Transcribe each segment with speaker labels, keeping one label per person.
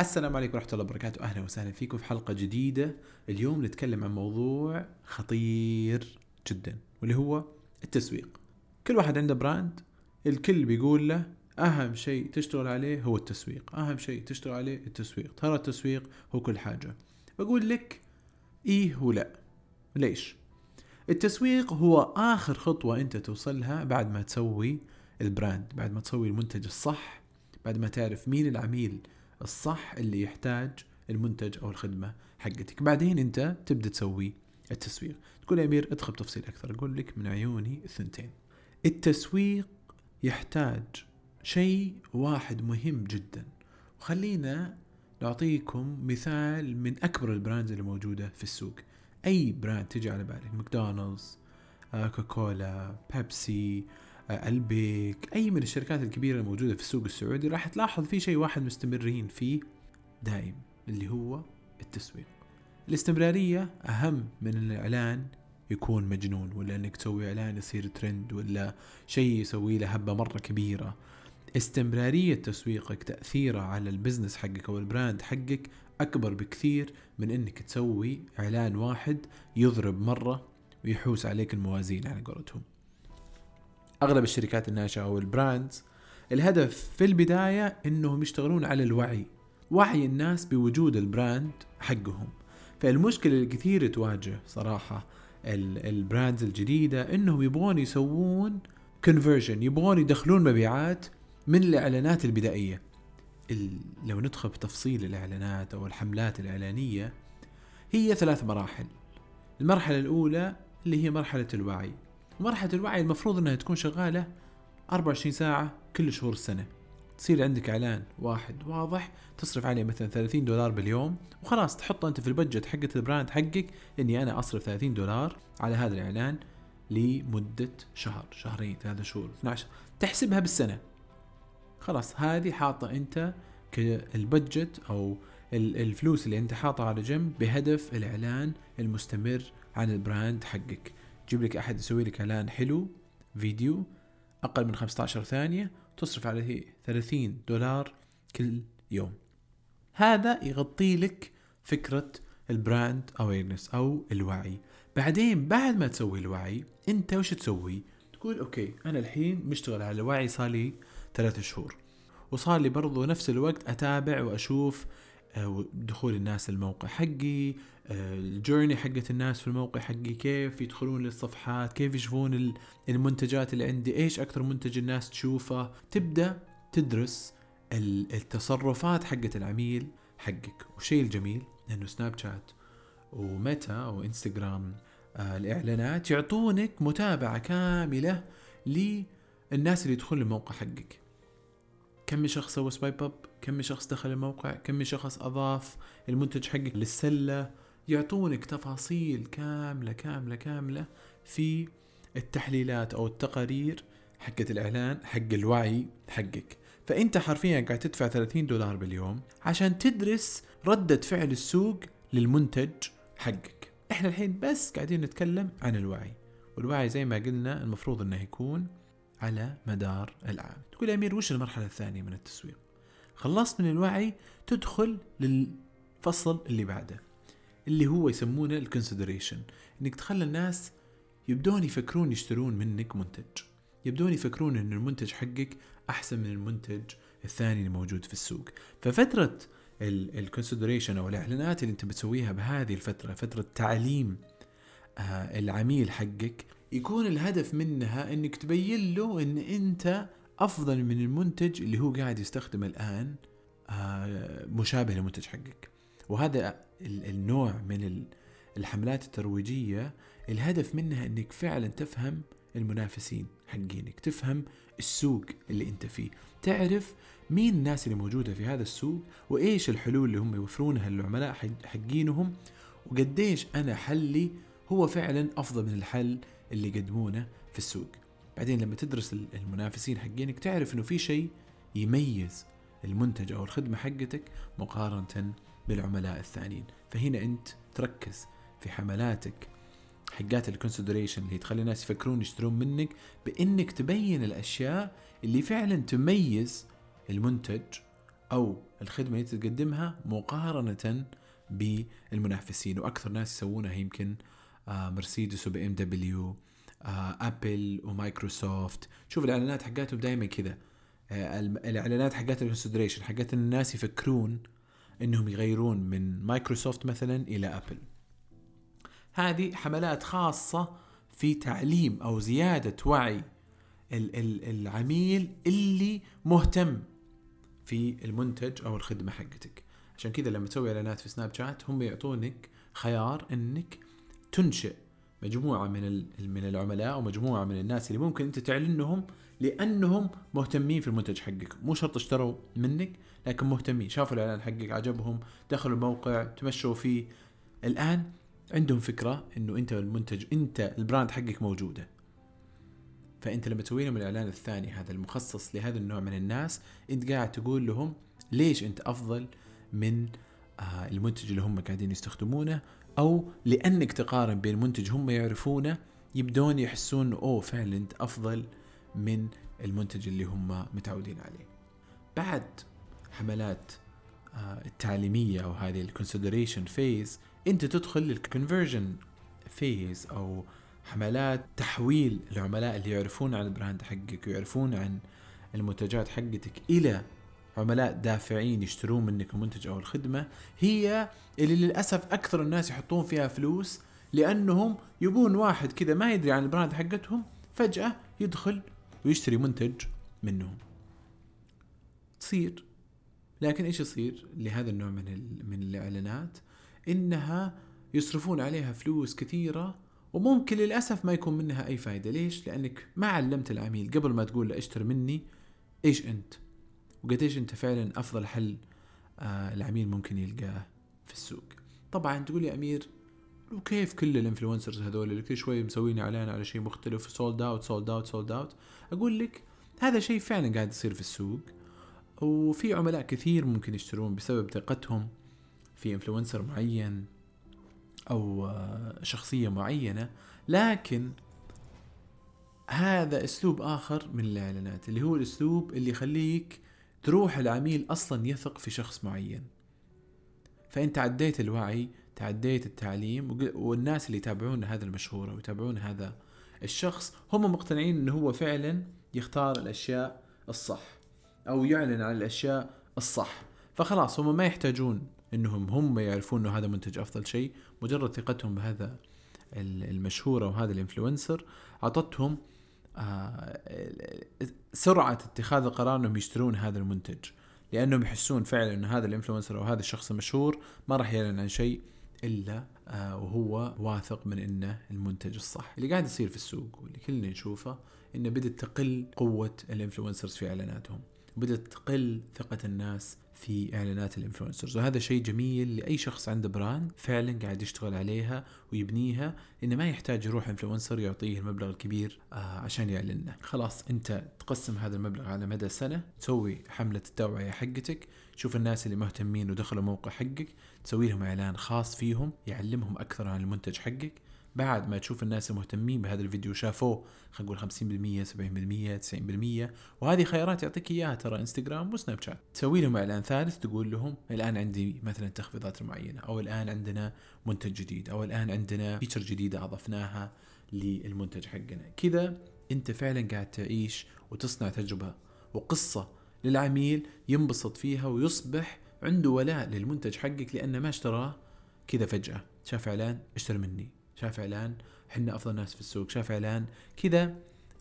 Speaker 1: السلام عليكم ورحمة الله وبركاته. أهلا وسهلا فيكم في حلقة جديدة. اليوم نتكلم عن موضوع خطير جدا واللي هو التسويق. كل واحد عنده براند الكل بيقول له أهم شيء تشتغل عليه هو التسويق. أهم شيء تشتغل عليه التسويق. ترى التسويق هو كل حاجة. بقول لك إيه ولا؟ ليش؟ التسويق هو آخر خطوة أنت توصلها بعد ما تسوي ال brand بعد ما تسوي المنتج الصح بعد ما تعرف مين العميل الصح اللي يحتاج المنتج أو الخدمة حقتك. بعدين أنت تبدأ تسوي التسويق. تقول يا أمير ادخل بتفصيل أكثر. أقول لك من عيوني الثنتين. التسويق يحتاج شيء واحد مهم جدا. وخلينا نعطيكم مثال من أكبر ال brands اللي موجودة في السوق. أي brand تجي على بالك؟ ماكدونالدز آه، Coca-Cola Pepsi البيك أي من الشركات الكبيرة الموجودة في السوق السعودي راح تلاحظ في شيء واحد مستمرين فيه دائم اللي هو التسويق. الاستمرارية أهم من الإعلان يكون مجنون ولا إنك تسوي إعلان يصير ترند ولا شيء يسوي له هبة مرة كبيرة. استمرارية تسويقك تأثيره على ال business حقك أو ال brand حقك أكبر بكثير من إنك تسوي إعلان واحد يضرب مرة ويحوس عليك الموازين على قولتهم. أغلب الشركات الناشئه أو ال brands الهدف في البداية إنهم يشتغلون على الوعي وعي الناس بوجود ال brand حقهم. فالمشكلة الكثير تواجه صراحة ال brands الجديدة إنهم يبغون يسوون conversion يبغون يدخلون مبيعات من الإعلانات البدائية. لو ندخل بتفصيل الإعلانات أو الحملات الإعلانية هي ثلاث مراحل. المرحلة الأولى اللي هي مرحلة الوعي. ومرحلة الوعي المفروض إنها تكون شغالة 24 ساعة كل شهور السنة. تصير عندك إعلان واحد واضح تصرف عليه مثلا 30 دولار باليوم وخلاص تحطه أنت في البجت حقة البراند حقك إني أنا أصرف 30 دولار على هذا الإعلان لمدة شهر شهرين ثلاثة شهور 12 تحسبها بالسنة. خلاص هذه حاطة أنت كال budget أو الفلوس اللي أنت حاطها على جنب بهدف الإعلان المستمر عن ال brand حقك. تجيب لك أحد يسوي لك إعلان حلو فيديو أقل من 15 ثانية تصرف عليه 30 دولار كل يوم. هذا يغطي لك فكرة ال brand awareness أو الوعي. بعدين بعد ما تسوي الوعي أنت وش تسوي؟ تقول okay أنا الحين مشتغل على الوعي صار لي ثلاثة شهور. وصار لي برضو نفس الوقت أتابع وأشوف دخول الناس الموقع حقي ال journey حقت الناس في الموقع حقي كيف يدخلون للصفحات كيف يشوفون المنتجات اللي عندي إيش أكثر منتج الناس تشوفه. تبدأ تدرس التصرفات حقت العميل حقك. والشيء الجميل إنه Snapchat و Meta أو انستغرام آه الإعلانات يعطونك متابعة كاملة للناس اللي يدخلون الموقع حقك. كم شخص سوى سوايب أب؟ كم شخص دخل الموقع؟ كم شخص أضاف المنتج حقك للسلة؟ يعطونك تفاصيل كاملة كاملة كاملة في التحليلات أو التقارير حقت الإعلان حق الوعي حقك. فأنت حرفيا قاعد تدفع 30 دولار باليوم عشان تدرس ردة فعل السوق للمنتج حقك. إحنا الحين بس قاعدين نتكلم عن الوعي. والوعي زي ما قلنا المفروض إنه يكون على مدار العام. تقول يا أمير وش المرحلة الثانية من التسويق؟ خلصت من الوعي تدخل للفصل اللي بعده اللي هو يسمونه الكونسيدريشن إنك تخلي الناس يبدون يفكرون يشترون منك منتج. يبدون يفكرون إن المنتج حقك أحسن من المنتج الثاني اللي موجود في السوق. ففترة الكونسيدريشن أو الإعلانات اللي أنت بتسويها بهذه الفترة فترة تعليم آه العميل حقك يكون الهدف منها إنك تبين له إن أنت أفضل من المنتج اللي هو قاعد يستخدمه الآن آه مشابه للمنتج حقك. وهذا النوع من الحملات الترويجية الهدف منها إنك فعلا تفهم المنافسين حقينك تفهم السوق اللي أنت فيه تعرف مين الناس اللي موجودة في هذا السوق وإيش الحلول اللي هم يوفرونها للعملاء حقينهم وقديش أنا حلي هو فعلا أفضل من الحل اللي يقدمونه في السوق. بعدين لما تدرس المنافسين حقينك تعرف إنه في شيء يميز المنتج أو الخدمة حقتك مقارنة بالعملاء الثانيين. فهنا أنت تركز في حملاتك حقات ال consideration اللي تخلي الناس يفكرون يشترون منك بإنك تبين الأشياء اللي فعلا تميز المنتج أو الخدمة اللي تقدمها مقارنة بالمنافسين. وأكثر ناس يسوونها يمكن Mercedes و BMW Apple و Microsoft. شوف الإعلانات حقاتهم دائما كذا. آه، الإعلانات حقات ال consideration حقات الناس يفكرون إنهم يغيرون من مايكروسوفت مثلا إلى Apple. هذه حملات خاصة في تعليم أو زيادة وعي العميل اللي مهتم في المنتج أو الخدمة حقتك. عشان كذا لما تسوي إعلانات في Snapchat هم يعطونك خيار إنك تنشئ مجموعة من من العملاء أو مجموعه من الناس اللي ممكن انت تعلنهم لأنهم مهتمين في المنتج حقك. مو شرط اشتروا منك لكن مهتمين. شافوا الإعلان حقك عجبهم دخلوا الموقع تمشوا فيه. الآن عندهم فكرة إنه أنت المنتج أنت البراند حقك موجودة. فأنت لما تسوي لهم الإعلان الثاني هذا المخصص لهذا النوع من الناس أنت قاعد تقول لهم ليش أنت أفضل من آه، المنتج اللي هم قاعدين يستخدمونه أو لانك تقارن بين منتج هم يعرفونه يبدون يحسون أوه فعلا أنت أفضل من المنتج اللي هم متعودين عليه. بعد حملات آه، التعليمية أو هذه ال consideration phase أنت تدخل لل conversion phase أو حملات تحويل العملاء اللي يعرفون عن ال brand حقك ويعرفون عن المنتجات حقتك إلى عملاء دافعين يشترون منك المنتج أو الخدمة هي اللي للأسف أكثر الناس يحطون فيها فلوس لأنهم يبون واحد كذا ما يدري عن البراند حقتهم فجأة يدخل ويشتري منتج منهم. تصير. لكن إيش يصير لهذا النوع من من الإعلانات؟ إنها يصرفون عليها فلوس كثيرة وممكن للأسف ما يكون منها أي فائده ليش؟ لأنك ما علمت العميل. قبل ما تقول له اشتري مني إيش أنت؟ وقديش انت فعلا أفضل حل آه العميل ممكن يلقاه في السوق. طبعا تقول يا أمير وكيف كل ال influencers هذول اللي كل شوي مسوين إعلان على شيء مختلف sold out sold out sold out أقول لك هذا شيء فعلا قاعد يصير في السوق. وفي عملاء كثير ممكن يشترون بسبب ثقتهم في influencer معين أو آه، شخصية معينة. لكن هذا أسلوب آخر من الإعلانات اللي هو الأسلوب اللي يخليك تروح العميل أصلا يثق في شخص معين. فانت عديت الوعي تعديت التعليم والناس اللي يتابعون هذا المشهور أو يتابعون هذا الشخص هم مقتنعين إنه هو فعلا يختار الأشياء الصح أو يعلن عن الأشياء الصح. فخلاص هم ما يحتاجون إنهم هم يعرفون إنه هذا منتج أفضل شيء. مجرد ثقتهم بهذا المشهور أو هذا الإنفلونسر أعطتهم آه، سرعة اتخاذ القرار إنهم يشترون هذا المنتج لأنهم يحسون فعلا إن هذا ال influencer أو هذا الشخص المشهور ما راح يعلن عن شيء إلا آه، وهو واثق من إنه المنتج الصح. اللي قاعد يصير في السوق واللي كلنا نشوفه إنه بدأت تقل قوة ال influencers في إعلاناتهم بدأت تقل ثقة الناس في إعلانات ال influencers. وهذا شيء جميل لأي شخص عنده brand فعلا قاعد يشتغل عليها ويبنيها إنه ما يحتاج يروح إنفلونسر يعطيه المبلغ الكبير آه عشان يعلنه. خلاص أنت تقسم هذا المبلغ على مدى سنة تسوي حملة التوعية حقتك تشوف الناس اللي مهتمين ودخلوا موقع حقك تسوي لهم إعلان خاص فيهم يعلمهم أكثر عن المنتج حقك بعد ما تشوف الناس المهتمين بهذا الفيديو شافوه خلينا نقول 50% 70% 90% وهذه خيارات يعطيك إياها ترى انستغرام وسناب شات تسوي لهم إعلان ثالث تقول لهم الآن عندي مثلا تخفيضات معينة أو الآن عندنا منتج جديد أو الآن عندنا فيتشر جديدة أضفناها للمنتج حقنا. كذا أنت فعلا قاعد تعيش وتصنع تجربة وقصة للعميل ينبسط فيها ويصبح عنده ولاء للمنتج حقك لأنه ما اشتراه كذا فجأة. شاف إعلان اشتري مني. شاف إعلان إحنا أفضل ناس في السوق شاف إعلان كذا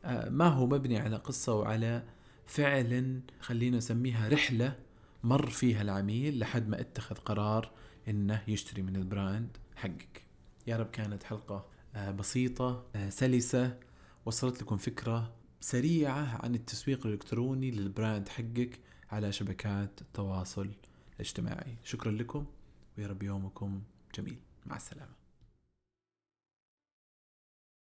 Speaker 1: آه، ما هو مبني على قصة وعلى فعلا خلينا نسميها رحلة مر فيها العميل لحد ما اتخذ قرار إنه يشتري من ال brand حقك. يا رب كانت حلقة آه، بسيطة آه، سلسة وصلت لكم فكرة سريعة عن التسويق الإلكتروني لل brand حقك على شبكات التواصل الاجتماعي. شكرا لكم ويا رب يومكم جميل. مع السلامة.